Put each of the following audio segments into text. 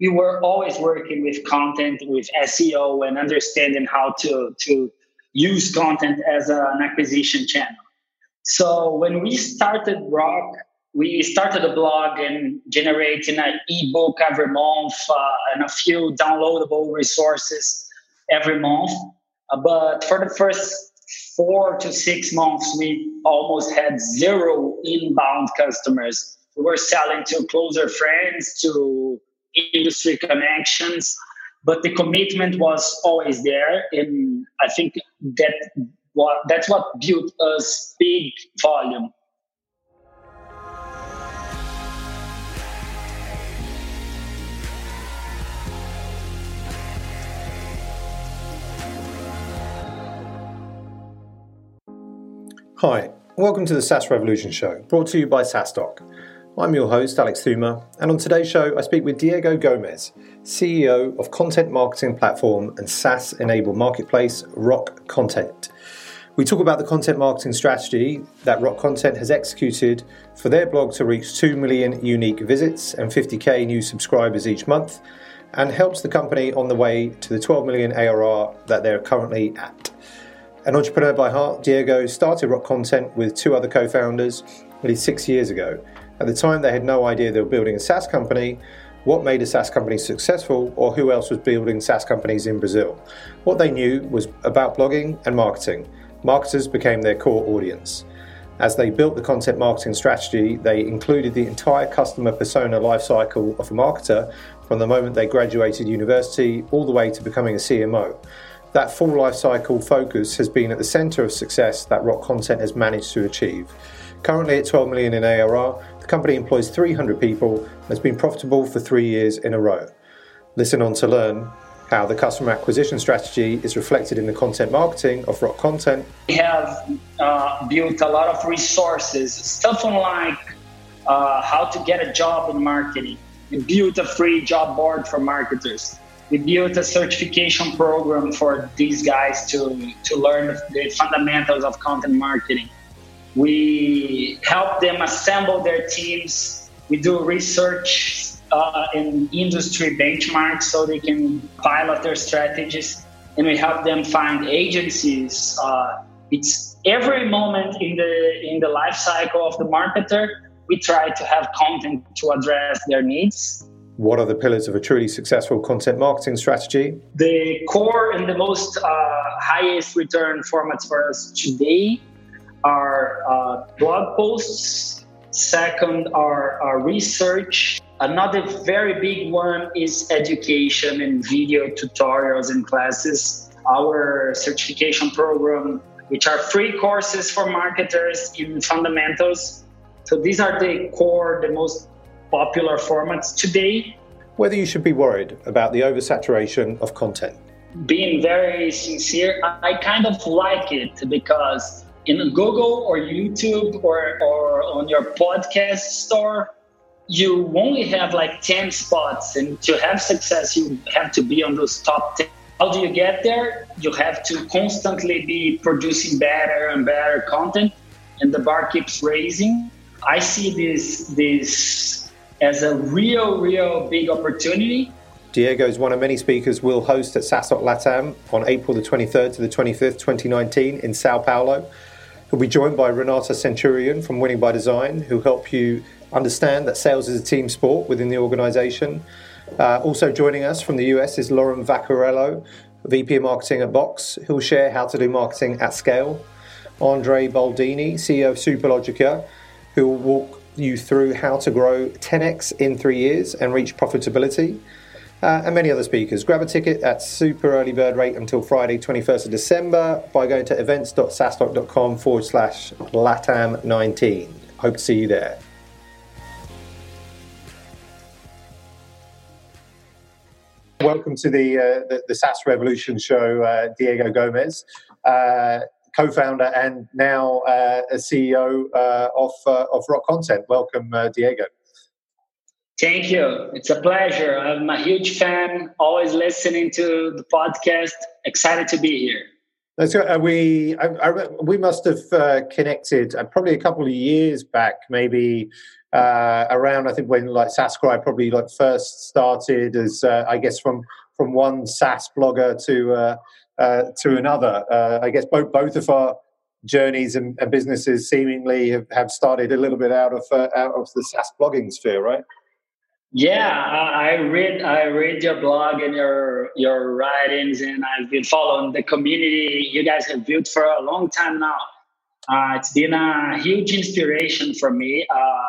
we were always working with content, with SEO, and understanding how to to use content as an acquisition channel. So when we started Rock, we started a blog and generating an ebook every month uh, and a few downloadable resources every month. Uh, but for the first four to six months, we almost had zero inbound customers. We were selling to closer friends, to industry connections, but the commitment was always there. And I think that what, that's what built us big volume Hi, welcome to the SaaS Revolution Show, brought to you by SaaStock. I'm your host, Alex Theuma, and on today's show, I speak with Diego Gomes, CEO of content marketing platform and SaaS enabled marketplace Rock Content. We talk about the content marketing strategy that Rock Content has executed for their blog to reach 2 million unique visits and 50k new subscribers each month, and helps the company on the way to the 12 million ARR that they're currently at. An entrepreneur by heart, Diego started Rock Content with two other co founders nearly six years ago. At the time, they had no idea they were building a SaaS company, what made a SaaS company successful, or who else was building SaaS companies in Brazil. What they knew was about blogging and marketing. Marketers became their core audience. As they built the content marketing strategy, they included the entire customer persona lifecycle of a marketer from the moment they graduated university all the way to becoming a CMO. That full life cycle focus has been at the center of success that Rock Content has managed to achieve. Currently at 12 million in ARR, the company employs 300 people and has been profitable for three years in a row. Listen on to learn how the customer acquisition strategy is reflected in the content marketing of Rock Content. We have uh, built a lot of resources, stuff like uh, how to get a job in marketing. We built a free job board for marketers we built a certification program for these guys to, to learn the fundamentals of content marketing. We help them assemble their teams. We do research uh, and industry benchmarks so they can pilot their strategies. And we help them find agencies. Uh, it's every moment in the in the life cycle of the marketer. We try to have content to address their needs what are the pillars of a truly successful content marketing strategy? The core and the most uh, highest return formats for us today are uh, blog posts. Second are, are research. Another very big one is education and video tutorials and classes. Our certification program, which are free courses for marketers in fundamentals. So these are the core, the most popular formats today. Whether you should be worried about the oversaturation of content. Being very sincere, I kind of like it because in Google or YouTube or, or on your podcast store, you only have like 10 spots. And to have success, you have to be on those top 10. How do you get there? You have to constantly be producing better and better content, and the bar keeps raising. I see this this as a real, real big opportunity. Diego is one of many speakers we'll host at SaaStock Latam on April the 23rd to the 25th, 2019 in Sao Paulo. He'll be joined by Renata Centurion from Winning by Design, who'll help you understand that sales is a team sport within the organization. Uh, also joining us from the US is Lauren Vaccarello, VP of Marketing at Box, who'll share how to do marketing at scale. Andre Baldini, CEO of Superlogica, who will walk you through how to grow 10x in three years and reach profitability. Uh, and many other speakers. Grab a ticket at super early bird rate until Friday, 21st of December by going to events.saastock.com forward slash LATAM19. Hope to see you there. Welcome to the, uh, the, the SaaS Revolution show, uh, Diego Gomes. Uh, co-founder and now uh, a CEO uh, of uh, of Rock Content. Welcome, uh, Diego. Thank you. It's a pleasure. I'm a huge fan. Always listening to the podcast. Excited to be here. That's good. Uh, we I, I, we must have uh, connected probably a couple of years back, maybe uh, around I think when like SaaScribe probably like first started as uh, I guess from from one SaaS blogger to uh, uh to another. Uh, I guess both both of our journeys and, and businesses seemingly have, have, started a little bit out of uh, out of the SaaS blogging sphere, right? Yeah, I read I read your blog and your your writings, and I've been following the community you guys have built for a long time now. Uh, it's been a huge inspiration for me. Uh,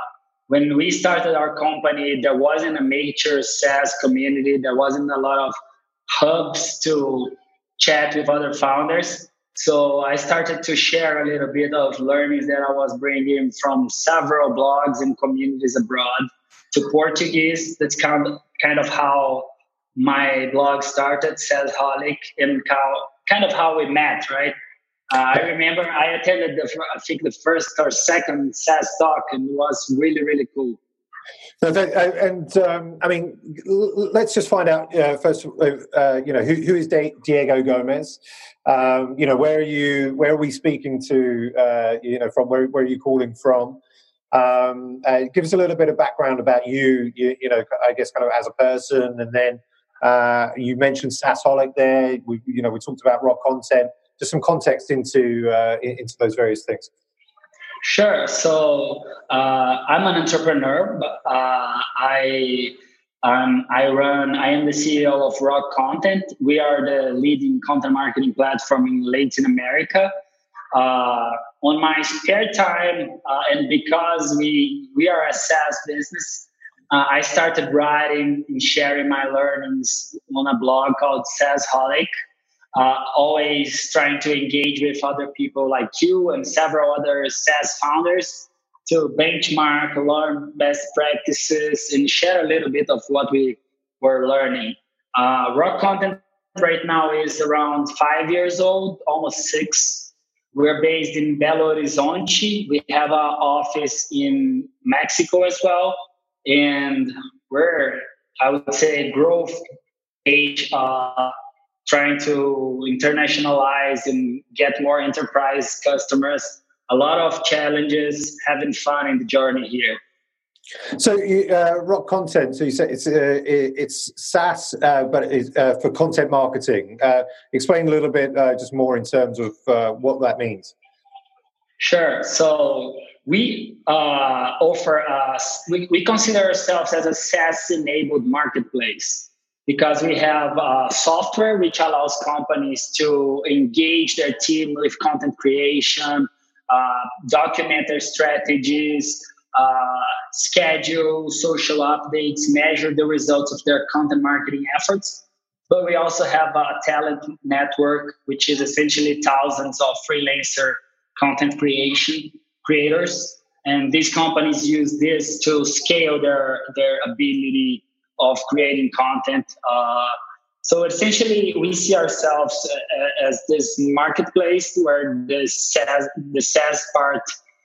when we started our company, there wasn't a major SaaS community. There wasn't a lot of hubs to chat with other founders. So I started to share a little bit of learnings that I was bringing from several blogs and communities abroad to Portuguese. That's kind of, kind of how my blog started, SaaSholic, and how, kind of how we met, right? Uh, I remember I attended the I think the first or second SaaS talk and it was really really cool. So, uh, and um, I mean, let's just find out uh, first. Uh, you know, who, who is Diego Gomes? Um, you know, where are you? Where are we speaking to? Uh, you know, from where, where are you calling from? Um, uh, give us a little bit of background about you, you. You know, I guess kind of as a person, and then uh, you mentioned SaaSholic there. We, you know, we talked about rock content just some context into uh, into those various things. Sure. So uh, I'm an entrepreneur. Uh, I um, I run. I am the CEO of Rock Content. We are the leading content marketing platform in Latin America. Uh, on my spare time, uh, and because we we are a SaaS business, uh, I started writing and sharing my learnings on a blog called SaaSholic uh, always trying to engage with other people like you and several other SaaS founders to benchmark, learn best practices, and share a little bit of what we were learning. Uh, Rock Content right now is around five years old, almost six. We're based in Belo Horizonte. We have an office in Mexico as well. And we're, I would say, growth age uh, trying to internationalize and get more enterprise customers. A lot of challenges, having fun in the journey here. So, uh, rock content. So you say it's uh, it's SaaS, uh, but it's uh, for content marketing. Uh, explain a little bit, uh, just more in terms of what that means. Sure. So we offer us. We, we consider ourselves as a SaaS-enabled marketplace because we have software which allows companies to engage their team with content creation, document their strategies, uh, schedule social updates, measure the results of their content marketing efforts. But we also have a talent network, which is essentially thousands of freelancer content creation creators. And these companies use this to scale their, their ability of creating content. Uh, so essentially, we see ourselves uh, as this marketplace where the SaaS, the SaaS part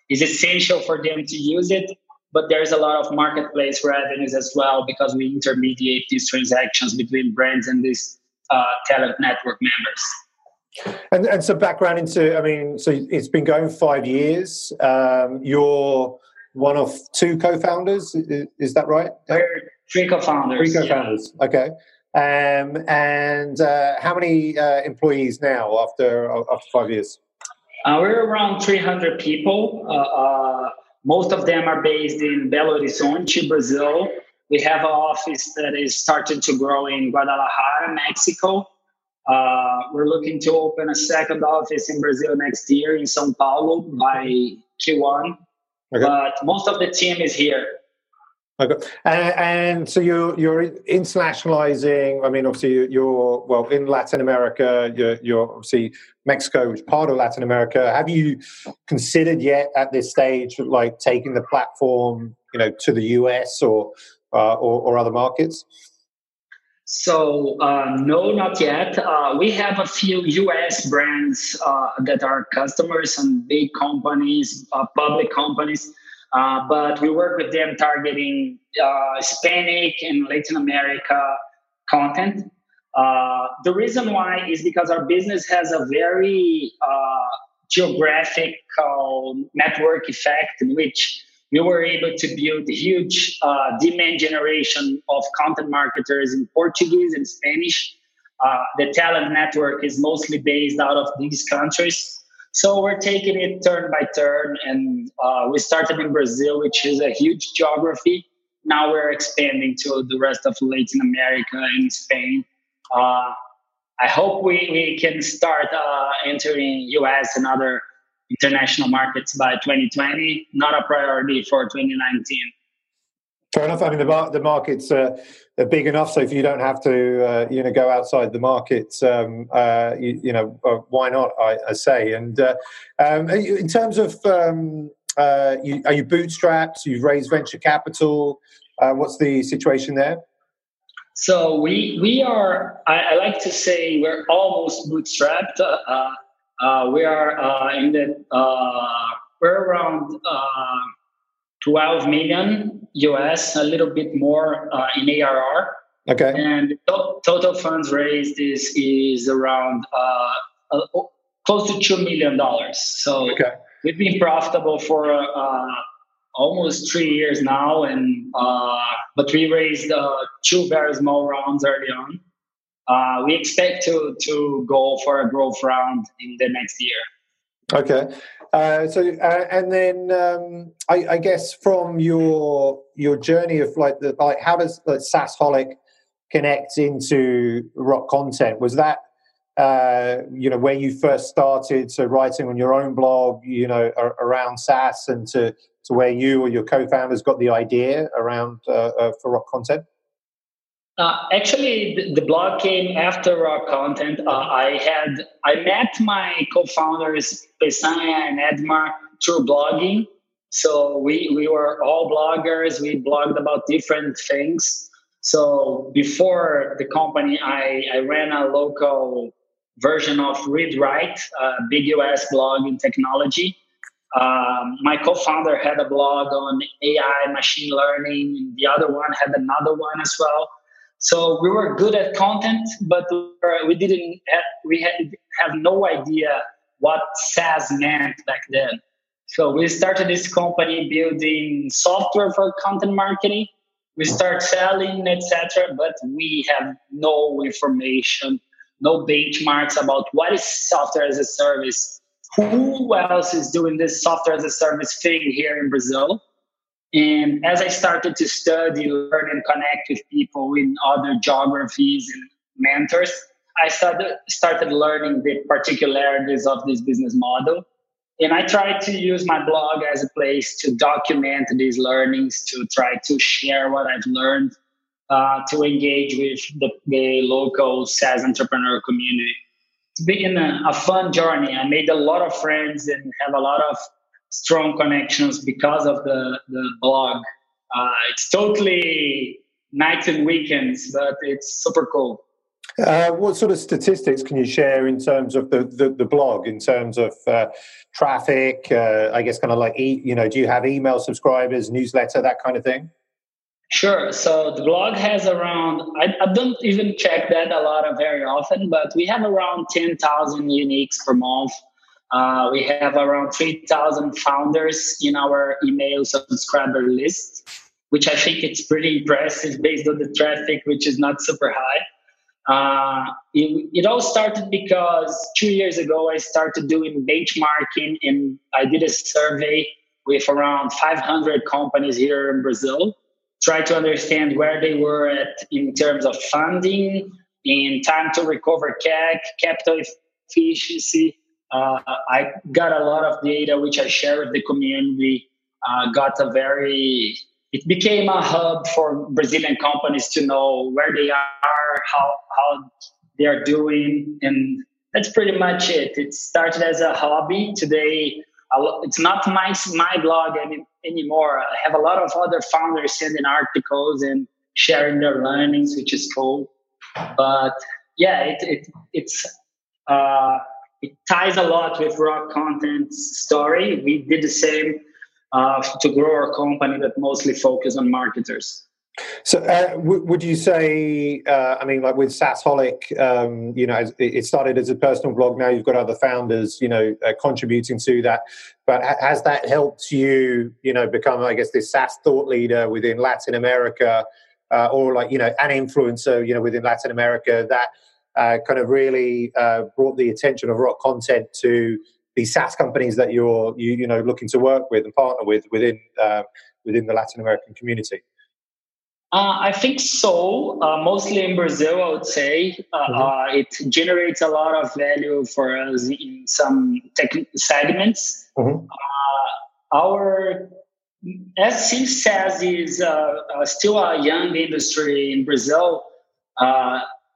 is essential for them to use it, but there's a lot of marketplace revenues as well because we intermediate these transactions between brands and these uh, talent network members. And, and some background into, I mean, so it's been going five years. Um, you're one of two co-founders, is, is that right? We're Three co-founders. Three co-founders. Yeah. Okay. Um, and uh, how many uh, employees now after after five years? Uh, we're around 300 people. Most of them are based in Belo Horizonte, Brazil. We have an office that is starting to grow in Guadalajara, Mexico. Uh, we're looking to open a second office in Brazil next year in São Paulo by Q1. Okay. But most of the team is here. Okay, and, and, so you're you're internationalizing. I mean, obviously you're well in Latin America. You're, you're obviously Mexico, which is part of Latin America. Have you considered yet at this stage, like taking the platform, you know, to the US or uh, or, or, other markets? So uh, no, not yet. Uh, we have a few US brands uh, that are customers and big companies, uh, public companies uh, but we work with them targeting uh, Hispanic and Latin America content. Uh, the reason why is because our business has a very uh, geographical network effect in which we were able to build a huge uh, demand generation of content marketers in Portuguese and Spanish. The talent network is mostly based out of these countries. So we're taking it turn by turn, and uh, we started in Brazil, which is a huge geography. Now we're expanding to the rest of Latin America and Spain. Uh, I hope we, we can start uh, entering US and other international markets by 2020. Not a priority for 2019. Fair enough. I mean, the, the markets uh, are big enough, so if you don't have to, uh, you know, go outside the markets, um, uh, you, you, know, uh, why not? I, I say. And uh, um, in terms of, um, uh, you, are you bootstrapped? You've raised venture capital. what's the situation there? So we we are. I, I like to say we're almost bootstrapped. we are in the we're around 12 million US, a little bit more uh, in ARR. Okay. And to- total funds raised is is around uh, uh, close to two million dollars. So okay. we've been profitable for uh, almost three years now, and uh, but we raised uh, two very small rounds early on. we expect to to go for a growth round in the next year. Okay. Uh, so uh, and then um, I, I, guess from your your journey of like the like how does the like SaaSholic connect into rock content? Was that uh, you know where you first started so writing on your own blog you know around SaaS and to to where you or your co-founders got the idea around uh, uh, for rock content? Uh, actually, the, the, blog came after our Content. Uh, I had I met my co-founders Peçanha and Edmar through blogging. So we we were all bloggers. We blogged about different things. So before the company, I, I ran a local version of ReadWrite, a big US blog in technology. Um, my co-founder had a blog on AI, machine learning, and the other one had another one as well. So we were good at content, but uh, we didn't have, we had have no idea what SaaS meant back then. So we started this company building software for content marketing. We start selling, etc. But we have no information, no benchmarks about what is software as a service. Who else is doing this software as a service thing here in Brazil? And as I started to study, learn, and connect with people in other geographies and mentors, I started, started learning the particularities of this business model. And I tried to use my blog as a place to document these learnings, to try to share what I've learned, uh, to engage with the, the local SaaS entrepreneur community. It's been a, a fun journey. I made a lot of friends and have a lot of strong connections because of the, the blog. Uh, it's totally nights and weekends, but it's super cool. Uh, what sort of statistics can you share in terms of the, the, the blog, in terms of uh, traffic? Uh, I guess kind of like, e- you know, do you have email subscribers, newsletter, that kind of thing? Sure. So the blog has around, I, I don't even check that a lot of very often, but we have around 10,000 uniques per month. Uh, we have around 3,000 founders in our email subscriber list, which I think it's pretty impressive based on the traffic, which is not super high. Uh, it, it, all started because two years ago I started doing benchmarking and I did a survey with around 500 companies here in Brazil, try to understand where they were at in terms of funding, in time to recover CAC, capital efficiency, uh, I got a lot of data which I share with the community. Uh, got a very it became a hub for Brazilian companies to know where they are, how how they are doing, and that's pretty much it. It started as a hobby. Today, it's not my my blog any, anymore. I have a lot of other founders sending articles and sharing their learnings, which is cool. But yeah, it, it it's uh, it ties a lot with rock content story. We did the same uh, to grow our company that mostly focus on marketers. So, uh, w- would you say? Uh, I mean, like with SaaSholic, um, you know, it started as a personal blog. Now you've got other founders, you know, uh, contributing to that. But has that helped you, you know, become, I guess, this SaaS thought leader within Latin America, uh, or like, you know, an influencer, you know, within Latin America that uh, kind of really uh, brought the attention of rock content to the SaaS companies that you're, you, you know, looking to work with and partner with within within the Latin American community? Uh, I think so. Uh, mostly in Brazil, I would say. Uh, mm-hmm. Uh, it generates a lot of value for us in some tech segments. Mm-hmm. Uh, our, as says, is uh, still a young industry in Brazil.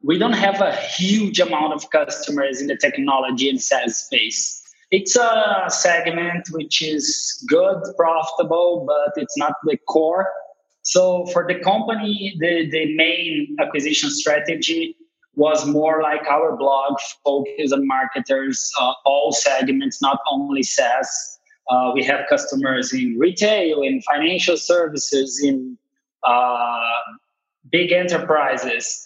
We don't have a huge amount of customers in the technology and SaaS space. It's a segment which is good, profitable, but it's not the core so for the company, the, the main acquisition strategy was more like our blog focus on marketers, uh, all segments, not only SaaS. Uh, we have customers in retail, in financial services, in uh, big enterprises,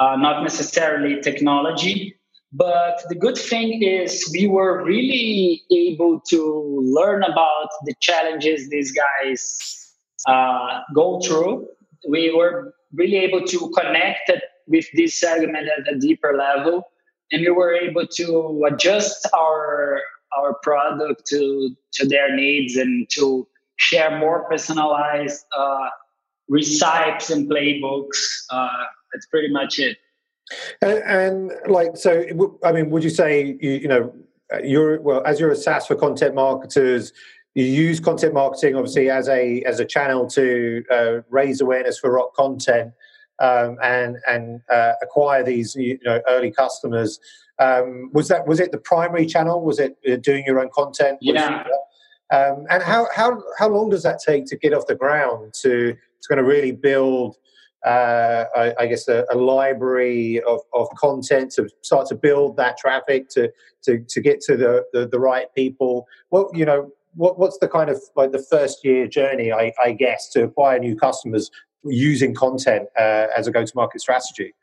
uh, not necessarily technology. But the good thing is we were really able to learn about the challenges these guys uh, go through. We were really able to connect with this segment at a deeper level, and we were able to adjust our our product to to their needs and to share more personalized uh, recipes and playbooks. Uh, that's pretty much it. And, and, like, so I mean, would you say you, you know you're well as you're a SaaS for content marketers? you use content marketing obviously as a as a channel to uh, raise awareness for rock content um, and and uh, acquire these you know early customers. Um, was that was it the primary channel? Was it uh, doing your own content? Yeah. Um, and how how how long does that take to get off the ground to to kind of really build? Uh, I, I, guess a, a, library of, of content to start to build that traffic to to, to get to the, the, the right people. Well, you know, what, what's the kind of like the first year journey, I, I guess, to acquire new customers using content uh, as a go-to-market strategy?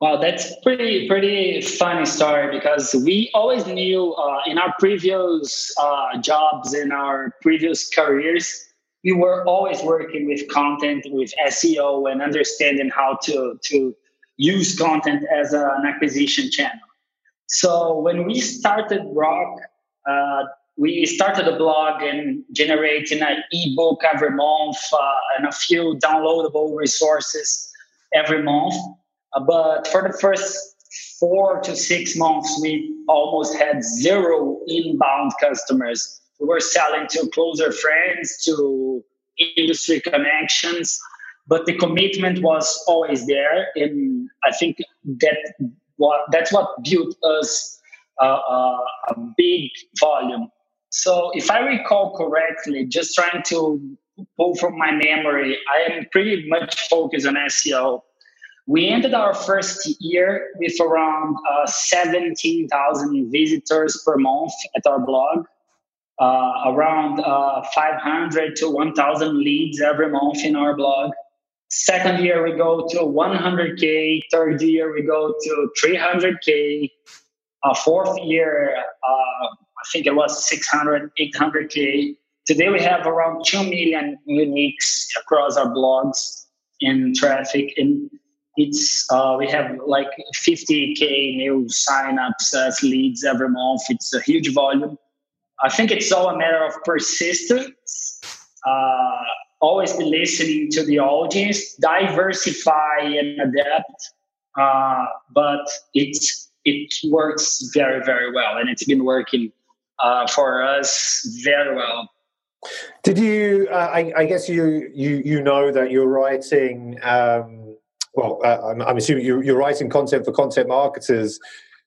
Well, that's pretty pretty funny story because we always knew uh, in our previous uh, jobs in our previous careers we were always working with content with SEO and understanding how to to use content as an acquisition channel. So when we started Rock, uh, we started a blog and generating an ebook every month uh, and a few downloadable resources every month. Uh, but for the first four to six months, we almost had zero inbound customers. We were selling to closer friends, to industry connections, but the commitment was always there. And I think that what that's what built us uh, uh a big volume so, if I recall correctly, just trying to pull from my memory, I am pretty much focused on SEO. We ended our first year with around uh, 17,000 visitors per month at our blog, around uh, 500 to 1,000 leads every month in our blog. Second year, we go to 100K. Third year, we go to 300K. Uh, fourth year, uh, I think it was 600, 800K. Today we have around 2 million uniques across our blogs in traffic. And it's uh, we have like 50K new signups as leads every month. It's a huge volume. I think it's all a matter of persistence. Uh, always be listening to the audience, diversify and adapt. Uh, but it's it works very very well, and it's been working uh, for us very well. Did you? Uh, I, I, guess you you you know that you're writing. Um, well, uh, I'm, I'm, assuming you're, you're, writing content for content marketers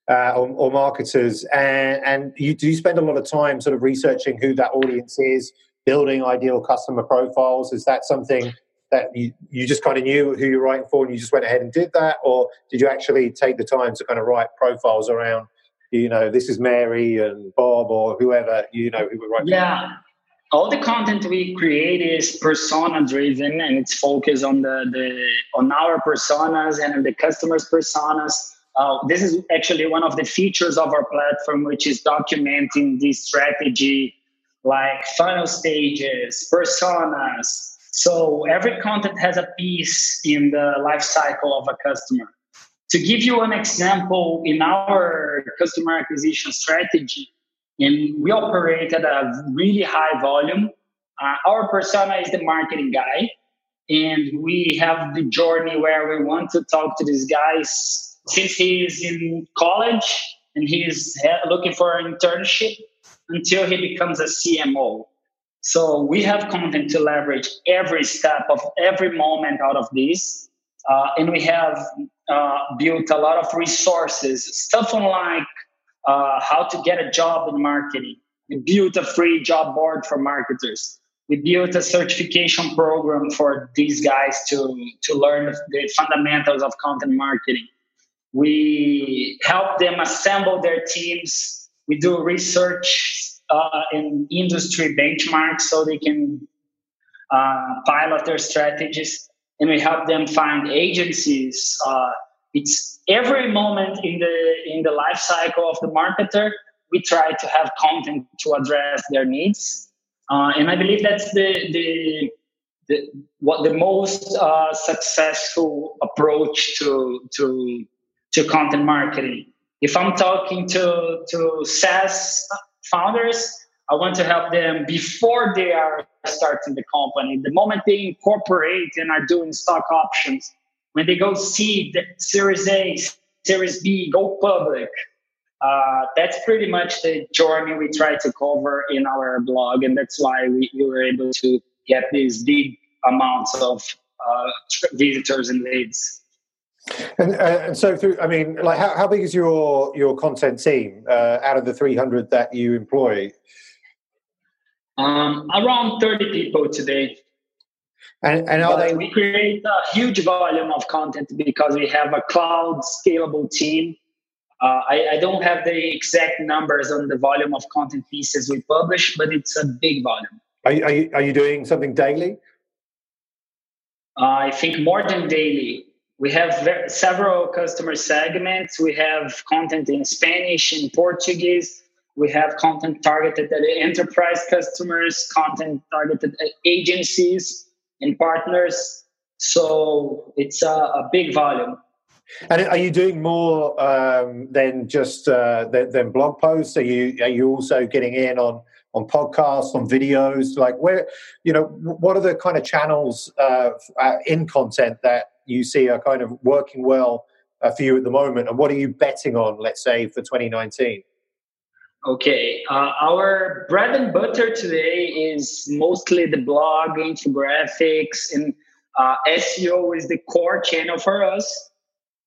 uh, or, or, marketers, and, and you do you spend a lot of time sort of researching who that audience is, building ideal customer profiles. Is that something that you, you just kind of knew who you're writing for, and you just went ahead and did that, or did you actually take the time to kind of write profiles around you know, this is Mary and Bob or whoever, you know, who were writing. Yeah. all the content we create is persona driven and it's focused on the, the on our personas and the customers personas uh, this is actually one of the features of our platform which is documenting the strategy like funnel stages personas so every content has a piece in the life cycle of a customer to give you an example in our customer acquisition strategy and we operate at a really high volume. Uh, our persona is the marketing guy, and we have the journey where we want to talk to these guy since he is in college and he's looking for an internship until he becomes a CMO. So we have content to leverage every step of every moment out of this. Uh, and we have uh, built a lot of resources, stuff like uh, how to get a job in marketing. We built a free job board for marketers. We built a certification program for these guys to, to learn the fundamentals of content marketing. We help them assemble their teams. We do research uh, in industry benchmarks so they can uh, pilot their strategies. And we help them find agencies. Uh, it's every moment in the in the life cycle of the marketer we try to have content to address their needs uh, and i believe that's the the, the what the most uh, successful approach to to to content marketing if i'm talking to to saas founders i want to help them before they are starting the company the moment they incorporate and are doing stock options when they go seed, Series A, Series B, go public. Uh, that's pretty much the journey we try to cover in our blog, and that's why we, we were able to get these big amounts of uh, visitors and leads. And, uh, and, so, through, I mean, like, how, how big is your your content team uh, out of the three hundred that you employ? Um, around thirty people today. And, and are they? We create a huge volume of content because we have a cloud scalable team. Uh, I, I, don't have the exact numbers on the volume of content pieces we publish, but it's a big volume. Are you, are you, are you doing something daily? Uh, I think more than daily. We have several customer segments. We have content in Spanish, in Portuguese. We have content targeted at enterprise customers, content targeted at agencies and partners. So it's a, a big volume. And are you doing more um, than just uh, than, than, blog posts? Are you are you also getting in on on podcasts, on videos? Like where you know what are the kind of channels uh, uh in content that you see are kind of working well uh, for you at the moment, and what are you betting on? Let's say for 2019. Okay, uh, our bread and butter today is mostly the blog, infographics, and uh, SEO is the core channel for us.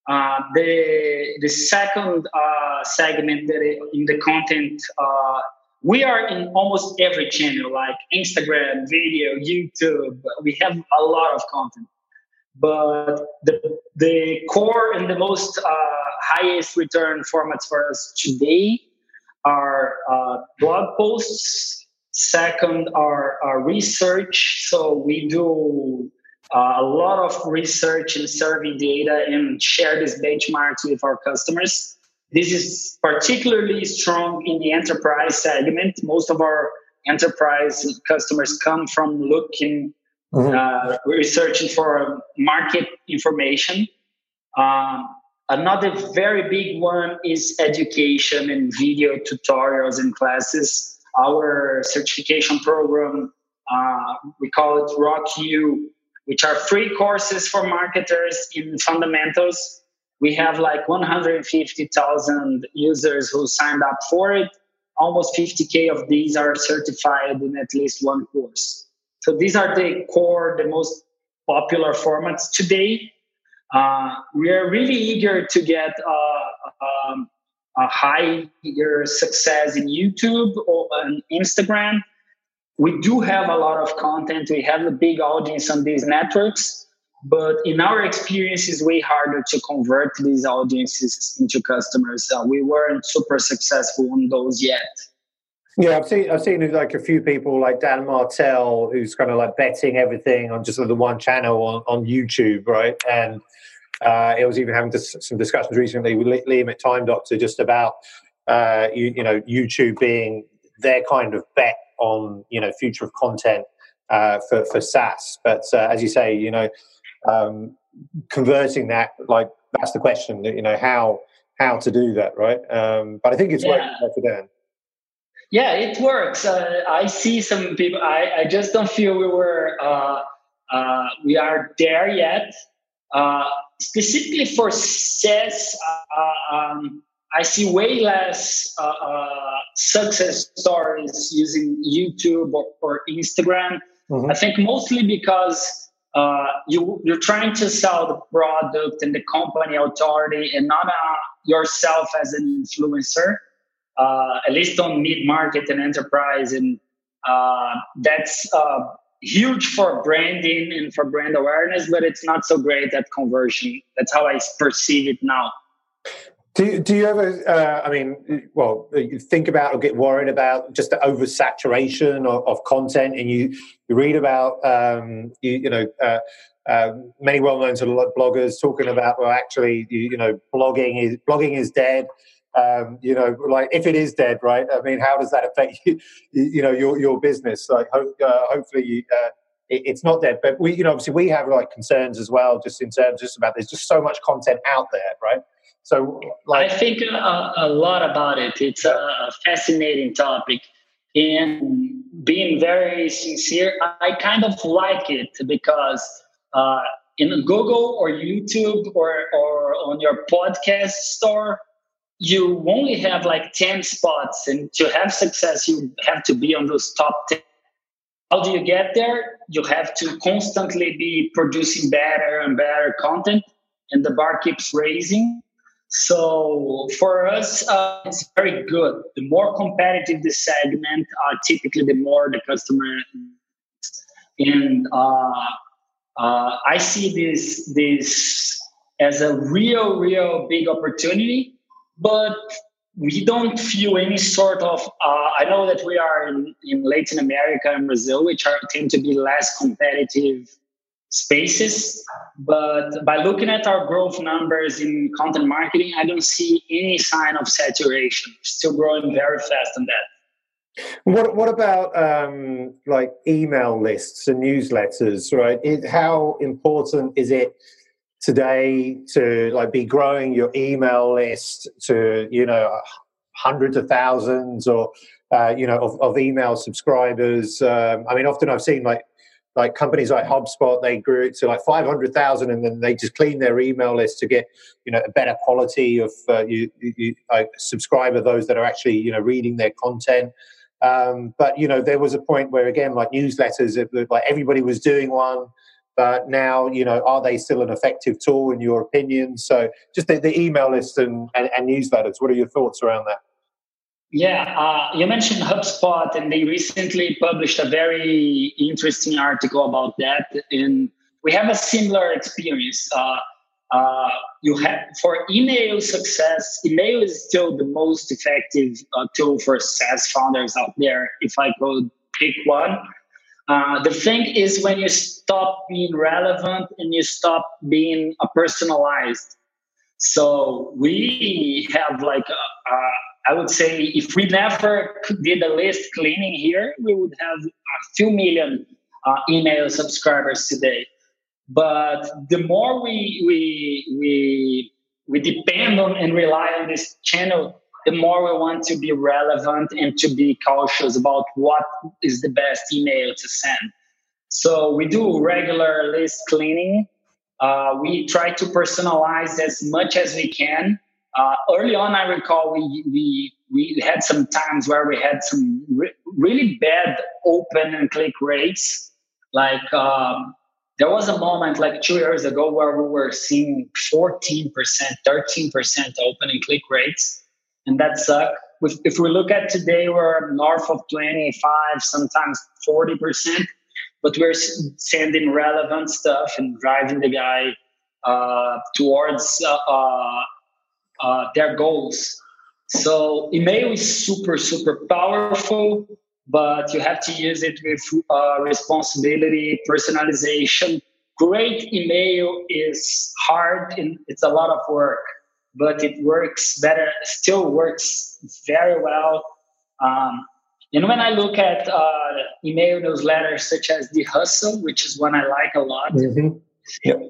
Uh, the the second uh, segment that it, in the content, uh, we are in almost every channel like Instagram, video, YouTube. We have a lot of content, but the the core and the most uh, highest return formats for us today are uh, blog posts. Second are, are research. So we do uh, a lot of research and survey data and share these benchmarks with our customers. This is particularly strong in the enterprise segment. Most of our enterprise customers come from looking, mm-hmm. uh, researching for market information. Um, Another very big one is education and video tutorials and classes. Our certification program, uh, we call it Rock You, which are free courses for marketers in fundamentals. We have like 150,000 users who signed up for it. Almost 50K of these are certified in at least one course. So these are the core, the most popular formats today. Uh, we are really eager to get uh, um, a higher success in YouTube or on Instagram. We do have a lot of content. We have a big audience on these networks, but in our experience, it's way harder to convert these audiences into customers. Uh, we weren't super successful on those yet. Yeah, I've seen I've seen like a few people like Dan Martell, who's kind of like betting everything on just the one channel on, on YouTube, right? And uh, it was even having dis- some discussions recently with Liam at Time Doctor just about uh, you, you, know YouTube being their kind of bet on you know future of content uh, for for SaaS. But uh, as you say, you know, um, converting that like that's the question. You know how how to do that, right? Um, but I think it's yeah. working for Dan. Yeah, it works. Uh, I see some people. I, I just don't feel we were uh, uh, we are there yet. Uh, specifically for SaaS, uh, um, I see way less uh, success stories using YouTube or, or Instagram. Mm-hmm. I think mostly because you you're trying to sell the product and the company authority, and not yourself as an influencer uh, at least on mid market and enterprise. And uh, that's uh, huge for branding and for brand awareness, but it's not so great at conversion. That's how I perceive it now. Do do you ever, uh, I mean, well, think about or get worried about just the oversaturation of, of content and you, you read about, um, you, you know, uh, uh, many well-known sort of bloggers talking about, well, actually, you, you know, blogging is blogging is dead um, you know, like if it is dead, right? I mean, how does that affect you, you know, your your business? Like, ho- uh, hopefully, uh, it, it's not dead. But we, you know, obviously, we have like concerns as well, just in terms just about there's just so much content out there, right? So, like, I think a, a lot about it. It's a fascinating topic, and being very sincere, I kind of like it because. Uh, in Google or YouTube or, or on your podcast store, you only have like 10 spots and to have success you have to be on those top 10 how do you get there? You have to constantly be producing better and better content and the bar keeps raising. So for us uh, it's very good. The more competitive the segment uh, typically the more the customer and uh, uh i see this this as a real real big opportunity but we don't feel any sort of uh, i know that we are in, in latin america and brazil which are tend to be less competitive spaces but by looking at our growth numbers in content marketing i don't see any sign of saturation. Still growing very fast on that. What what about um, like email lists and newsletters right? It, how important is it today to like be growing your email list to you know hundreds of thousands or uh, you know of, of email subscribers um, i mean often i've seen like like companies like HubSpot, they grew it to like 500,000 and then they just clean their email list to get, you know, a better quality of uh, you, you, subscriber, those that are actually, you know, reading their content. Um, but, you know, there was a point where, again, like newsletters, it, like everybody was doing one but now you know are they still an effective tool in your opinion? So just the, the email list and, and, and, newsletters what are your thoughts around that? Yeah uh, you mentioned hubspot and they recently published a very interesting article about that and we have a similar experience. Uh, uh, you have for email success email is still the most effective uh, tool for SaaS founders out there. If i could pick one uh, the thing is when you stop being relevant and you stop being a personalized. So we have like, a, a, I would say, if we never did a list cleaning here, we would have a few million uh, email subscribers today. But the more we we we we depend on and rely on this channel, the more we want to be relevant and to be cautious about what is the best email to send. So we do regular list cleaning. Uh, we try to personalize as much as we can. Uh, early on, I recall we, we, we had some times where we had some re- really bad open and click rates. Like um, there was a moment like two years ago where we were seeing 14%, 13% open and click rates and that sucked. If we look at today, we're north of 25, sometimes 40%, but we're sending relevant stuff and driving the guy uh, towards uh, uh, uh, their goals. So email is super, super powerful, but you have to use it with uh, responsibility, personalization. Great email is hard and it's a lot of work, but it works better, still works very well. Um, and when I look at uh, email newsletters such as The Hustle, which is one I like a lot, mm-hmm. yep.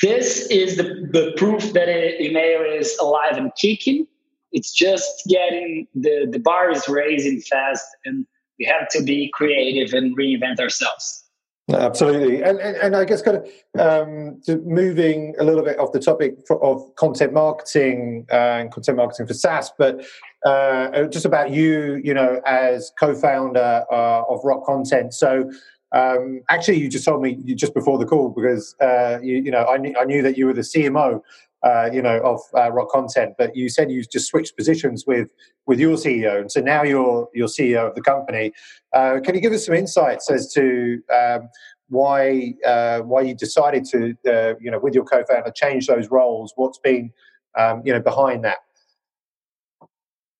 this is the, the proof that email is alive and kicking. It's just getting the, the bar is raising fast, and we have to be creative and reinvent ourselves. Absolutely, and, and, and I guess kind of um, moving a little bit off the topic of content marketing and content marketing for SaaS, but uh, just about you, you know, as co-founder uh, of Rock Content. So, um, actually, you just told me just before the call because uh, you, you, know I, knew, I knew that you were the CMO, uh, you know, of uh, Rock Content, but you said you just switched positions with with your CEO, and so now you're you're CEO of the company. Uh, can you give us some insights as to um, why why you decided to, you know, with your co-founder, change those roles? What's been um, you know behind that?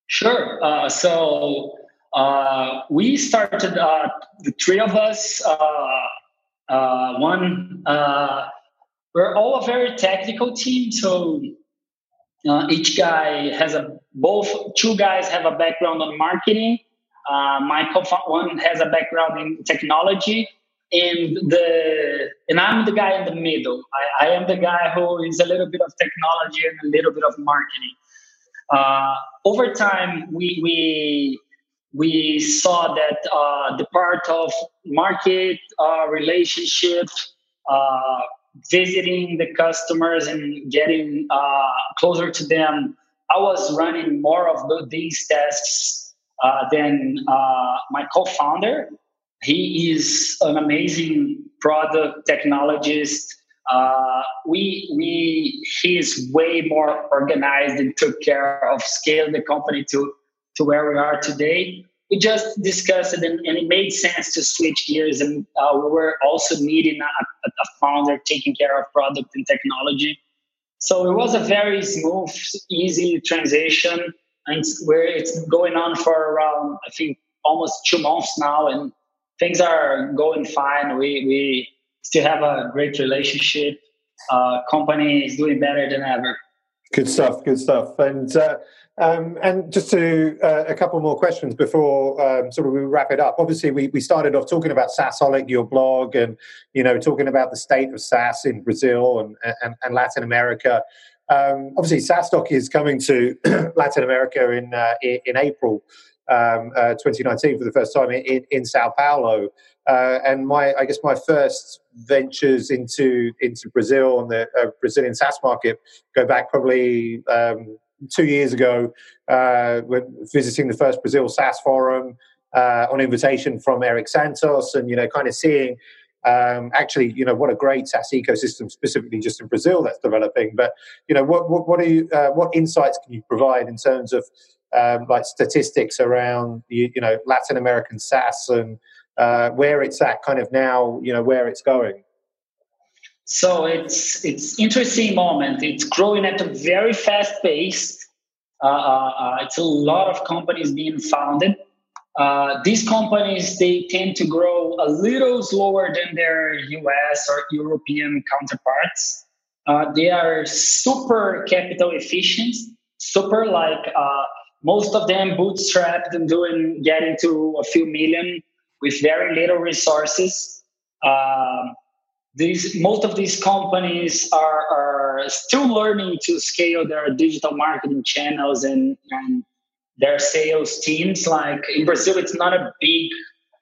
Sure. Uh, so uh, we started uh, the three of us. Uh, uh, one, uh, we're all a very technical team. So each guy has a both. Two guys have a background on marketing. my one has a background in technology, and the and I'm the guy in the middle. I, I am the guy who is a little bit of technology and a little bit of marketing. Uh, over time, we we we saw that uh, the part of market uh, relationship, uh, visiting the customers and getting uh, closer to them, I was running more of these tasks uh, than my co-founder. He is an amazing product technologist uh, we we he's way more organized and took care of scaling the company to to where we are today. We just discussed it, and, and it made sense to switch gears. And uh, we were also meeting a, a, founder taking care of product and technology. So it was a very smooth, easy transition, and where it's going on for around I think almost two months now, and things are going fine. We we still have a great relationship. Uh, company is doing better than ever. Good stuff. Good stuff. And uh, um, and just to uh, a couple more questions before um, sort of we wrap it up. Obviously, we, we started off talking about SaaSholic, your blog, and you know talking about the state of SaaS in Brazil and and, and Latin America. Um, obviously, SaaStock is coming to Latin America in uh, in April um, uh, 2019 for the first time in, in Sao Paulo. Uh, and my, I guess my first ventures into into Brazil and the uh, Brazilian SaaS market go back probably um, two years ago, uh, when visiting the first Brazil SaaS forum uh, on invitation from Eric Santos, and you know, kind of seeing. Um, actually, you know what a great SaaS ecosystem, specifically just in Brazil, that's developing. But you know, what what, what are you? Uh, what insights can you provide in terms of um, like statistics around you, you know Latin American SaaS and uh, where it's at kind of now, you know, where it's going? So it's it's interesting moment. It's growing at a very fast pace. Uh, uh, uh it's a lot of companies being founded. Uh, these companies they tend to grow a little slower than their U.S. or European counterparts. Uh, they are super capital efficient, super like most of them bootstrapped and doing getting to a few million with very little resources. Um, these most of these companies are, are still learning to scale their digital marketing channels and, and their sales teams. Like in Brazil, it's not a big.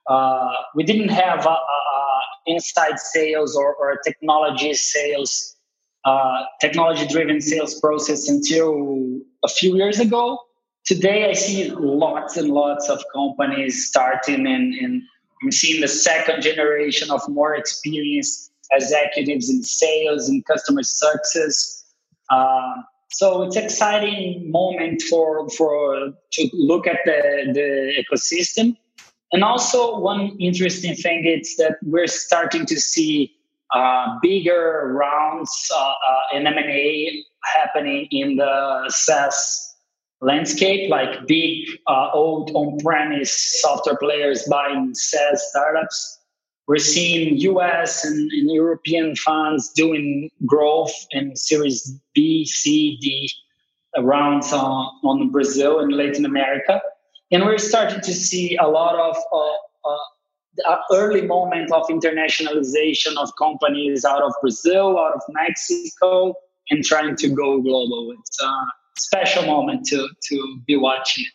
Uh, we didn't have a, a, a inside sales or, or technology sales, uh, technology driven sales process until a few years ago today I see lots and lots of companies starting and, I'm seeing the second generation of more experienced executives in sales and customer success. Uh, so it's exciting moment for for to look at the, the ecosystem. And also one interesting thing is that we're starting to see uh, bigger rounds uh, uh, in M&A happening in the SaaS landscape, like big uh, old on-premise software players buying SaaS startups. We're seeing US and, and European funds doing growth in Series B, C, D rounds on, on Brazil and Latin America. And we're starting to see a lot of uh, uh, early moment of internationalization of companies out of Brazil, out of Mexico, and trying to go global. It's a special moment to to be watching.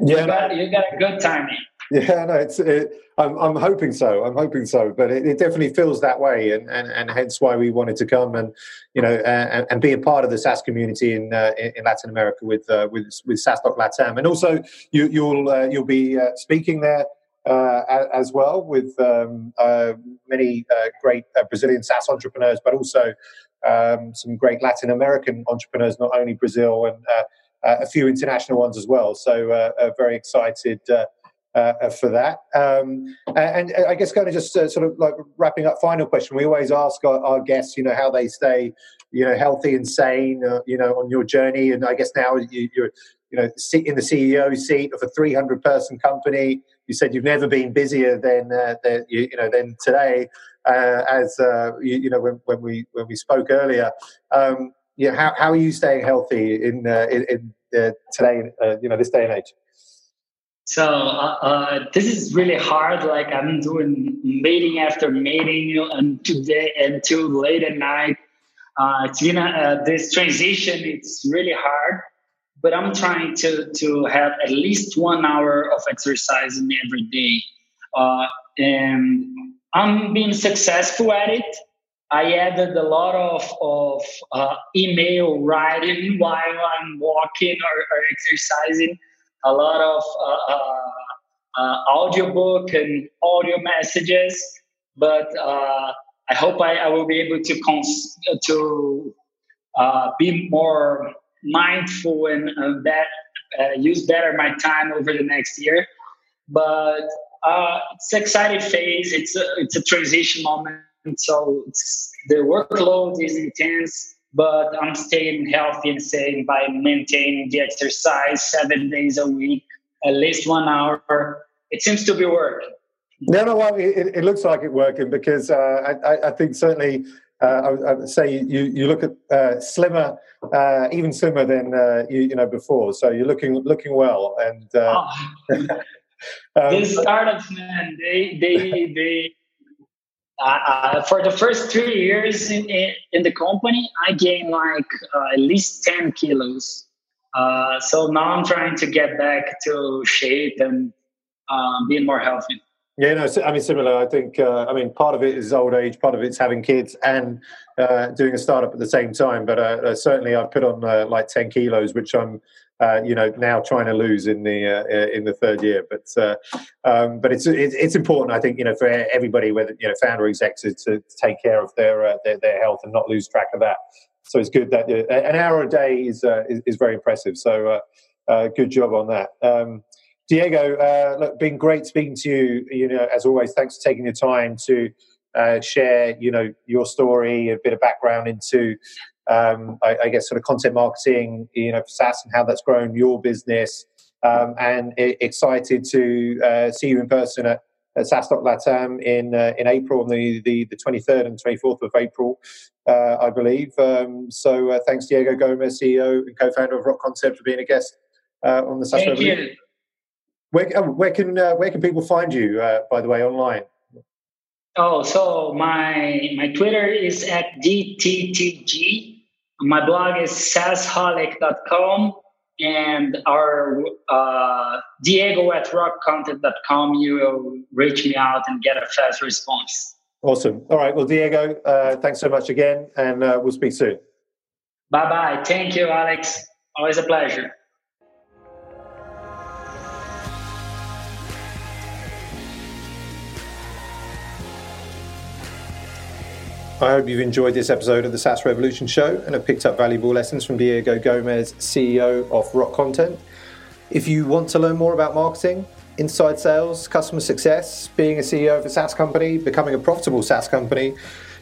Yeah, you got, you got a good timing. Yeah, no, it's. It, I'm, I'm hoping so. I'm hoping so, but it, it, definitely feels that way, and, and, and hence why we wanted to come and you know and, and be a part of the SaaS community in uh, in Latin America with uh, with with SaaStock Latam, and also you, you'll uh, you'll be uh, speaking there. Uh, as well, with um, uh, many great Brazilian SaaS entrepreneurs, but also um, some great Latin American entrepreneurs, not only Brazil and a few international ones as well. So, very excited uh, for that. Um, and, I guess kind of just uh, sort of like wrapping up, final question. We always ask our, our guests, you know, how they stay, you know, healthy and sane, uh, you know, on your journey. And I guess now you, are you know, in the CEO seat of a 300 person company. You said you've never been busier than, uh, you, you, know, than today. Uh, as uh, you, you, know, when, when we when we spoke earlier, um, yeah, how, how are you staying healthy in in, in today? you know, this day and age. So uh, uh, this is really hard. Like I'm doing meeting after meeting and today until late at night. Uh, it's been a, uh, this transition. It's really hard, but I'm trying to to have at least one hour of exercise every day, uh, and I'm being successful at it. I added a lot of of uh, email writing while I'm walking or, or exercising a lot of uh, uh, uh, audiobook and audio messages, but uh, I hope I, I, will be able to cons- to uh, be more mindful and use better my time over the next year. But it's an exciting phase. It's a, it's a transition moment. So the workload is intense but I'm staying healthy and sane by maintaining the exercise seven days a week, at least one hour. It seems to be working. No, no, well, it, it looks like it working because uh, I, I, think certainly uh, I, would say you, you look at uh, slimmer, uh, even slimmer than uh, you, you, know before. So you're looking looking well. And oh. um, these startups, man, they they they uh, for the first three years in, in the company, I gained like uh, at least 10 kilos. Uh, so now I'm trying to get back to shape and um, being more healthy. Yeah, no, I mean, similar. I think, uh, I mean, part of it is old age, part of it's having kids and uh, doing a startup at the same time. But uh, certainly I've put on like 10 kilos, which I'm uh, you know, now trying to lose in the uh, in the third year. But uh, um, but it's, it's important, I think, you know, for everybody, whether you know, founder execs, to, to take care of their, uh, their, their health and not lose track of that. So it's good that uh, an hour a day is uh, is, is, very impressive. So good job on that. Um, Diego, look, been great speaking to you. You know, as always, thanks for taking the time to share, you know, your story, a bit of background into um, I, I, guess sort of content marketing, you know, for SaaS and how that's grown your business. Um, and it, excited to uh, see you in person at, at SaaStock Latam in uh, in April, on the, the, the 23rd and 24th of April, uh, I believe. Um, so uh, thanks, Diego Gomes, CEO and co-founder of Rock Content, for being a guest uh, on the SaaS Thank you. Where, oh, where can uh, where can people find you, by the way, online? Oh, so my my Twitter is at dttg my blog is saasholic.com and our uh, Diego at rockcontent.com. You will reach me out and get a fast response. Awesome. All right. Well, Diego, uh, thanks so much again, and uh, we'll speak soon. Bye bye. Thank you, Alex. Always a pleasure. I hope you've enjoyed this episode of the SaaS Revolution Show and have picked up valuable lessons from Diego Gomes, CEO of Rock Content. If you want to learn more about marketing, inside sales, customer success, being a CEO of a SaaS company, becoming a profitable SaaS company,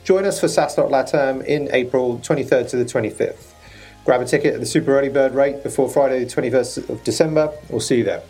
join us for SaaStock Latam in April 23rd to the 25th. Grab a ticket at the super early bird rate before Friday, the 21st of December. We'll see you there.